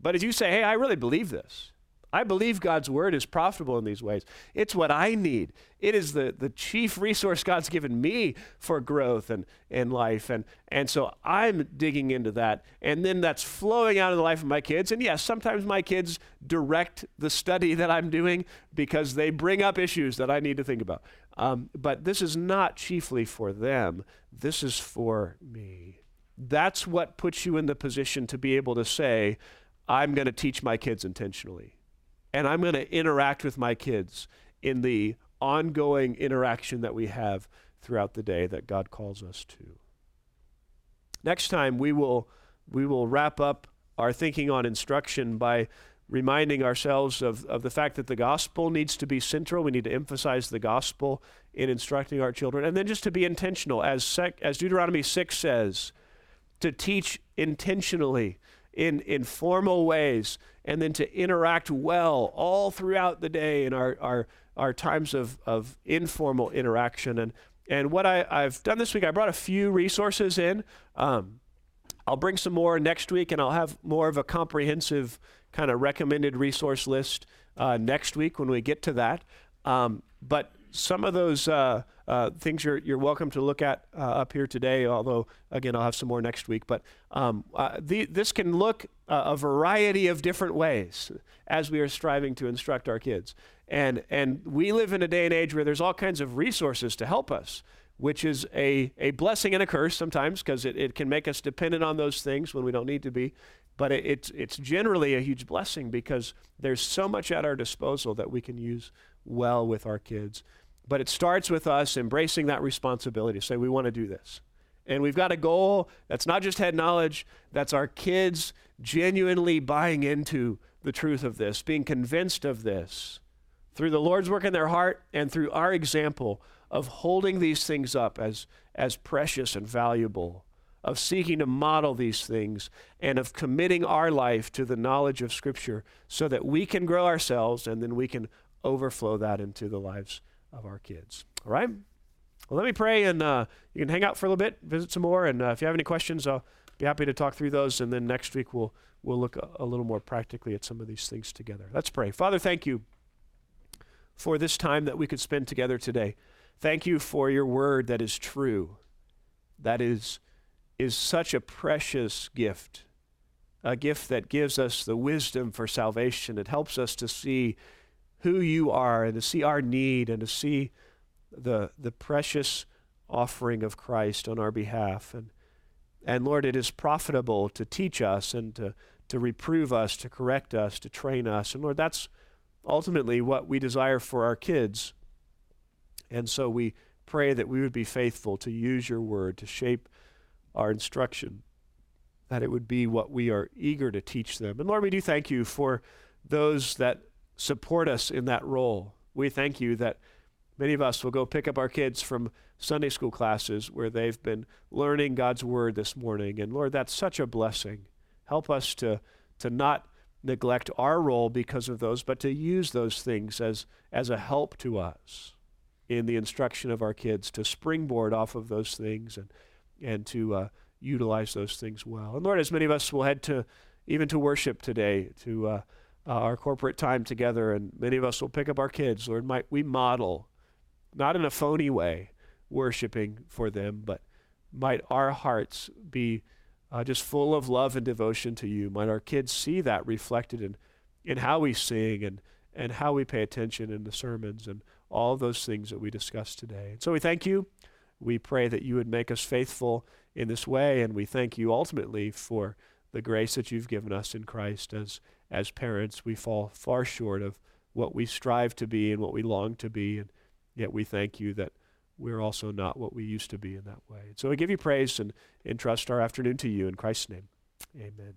Speaker 1: But as you say, hey, I really believe this, I believe God's word is profitable in these ways. It's what I need. It is the, the chief resource God's given me for growth and, and life. And, and so I'm digging into that. And then that's flowing out in the life of my kids. And yes, sometimes my kids direct the study that I'm doing because they bring up issues that I need to think about. Um, but this is not chiefly for them, this is for me. That's what puts you in the position to be able to say, I'm going to teach my kids intentionally and I'm going to interact with my kids in the ongoing interaction that we have throughout the day that God calls us to. Next time we will we will wrap up our thinking on instruction by reminding ourselves of, of the fact that the gospel needs to be central. We need to emphasize the gospel in instructing our children. And then just to be intentional, as, sec, as Deuteronomy 6 says, to teach intentionally in, in formal ways and then to interact well all throughout the day in our, our, our times of, of informal interaction. And, and what I, I've done this week, I brought a few resources in. Um, I'll bring some more next week and I'll have more of a comprehensive kind of recommended resource list uh, next week when we get to that. Um, but some of those uh, uh, things you're, you're welcome to look at uh, up here today, although, again, I'll have some more next week. But um, uh, the, this can look uh, a variety of different ways as we are striving to instruct our kids. And, and we live in a day and age where there's all kinds of resources to help us, which is a, a blessing and a curse sometimes because it, it can make us dependent on those things when we don't need to be. But it, it's, it's generally a huge blessing because there's so much at our disposal that we can use well with our kids. But it starts with us embracing that responsibility. Say, we want to do this. And we've got a goal that's not just head knowledge, that's our kids genuinely buying into the truth of this, being convinced of this through the Lord's work in their heart and through our example of holding these things up as, as precious and valuable, of seeking to model these things, and of committing our life to the knowledge of Scripture so that we can grow ourselves and then we can overflow that into the lives of our kids. All right? Well, let me pray, and uh, you can hang out for a little bit, visit some more, and uh, if you have any questions, I'll be happy to talk through those. And then next week we'll we'll look a, a little more practically at some of these things together. Let's pray. Father, thank you for this time that we could spend together today. Thank you for your word that is true, that is is such a precious gift, a gift that gives us the wisdom for salvation. It helps us to see who you are and to see our need and to see the, the precious offering of Christ on our behalf. And, and Lord, it is profitable to teach us and to, to reprove us, to correct us, to train us. And Lord, that's ultimately what we desire for our kids. And so we pray that we would be faithful to use your word to shape our instruction, that it would be what we are eager to teach them. And Lord, we do thank you for those that support us in that role. We thank you that Many of us will go pick up our kids from Sunday school classes where they've been learning God's word this morning. And Lord, that's such a blessing. Help us to, to not neglect our role because of those, but to use those things as, as a help to us in the instruction of our kids, to springboard off of those things and, and to uh, utilize those things well. And Lord, as many of us will head to even to worship today, to uh, uh, our corporate time together, and many of us will pick up our kids. Lord, might we model not in a phony way, worshiping for them, but might our hearts be uh, just full of love and devotion to you. Might our kids see that reflected in, in how we sing and, and how we pay attention in the sermons and all those things that we discussed today. And so we thank you. We pray that you would make us faithful in this way, and we thank you ultimately for the grace that you've given us in Christ as as parents. We fall far short of what we strive to be and what we long to be, and Yet we thank you that we're also not what we used to be in that way. So we give you praise and entrust our afternoon to you in Christ's name. Amen.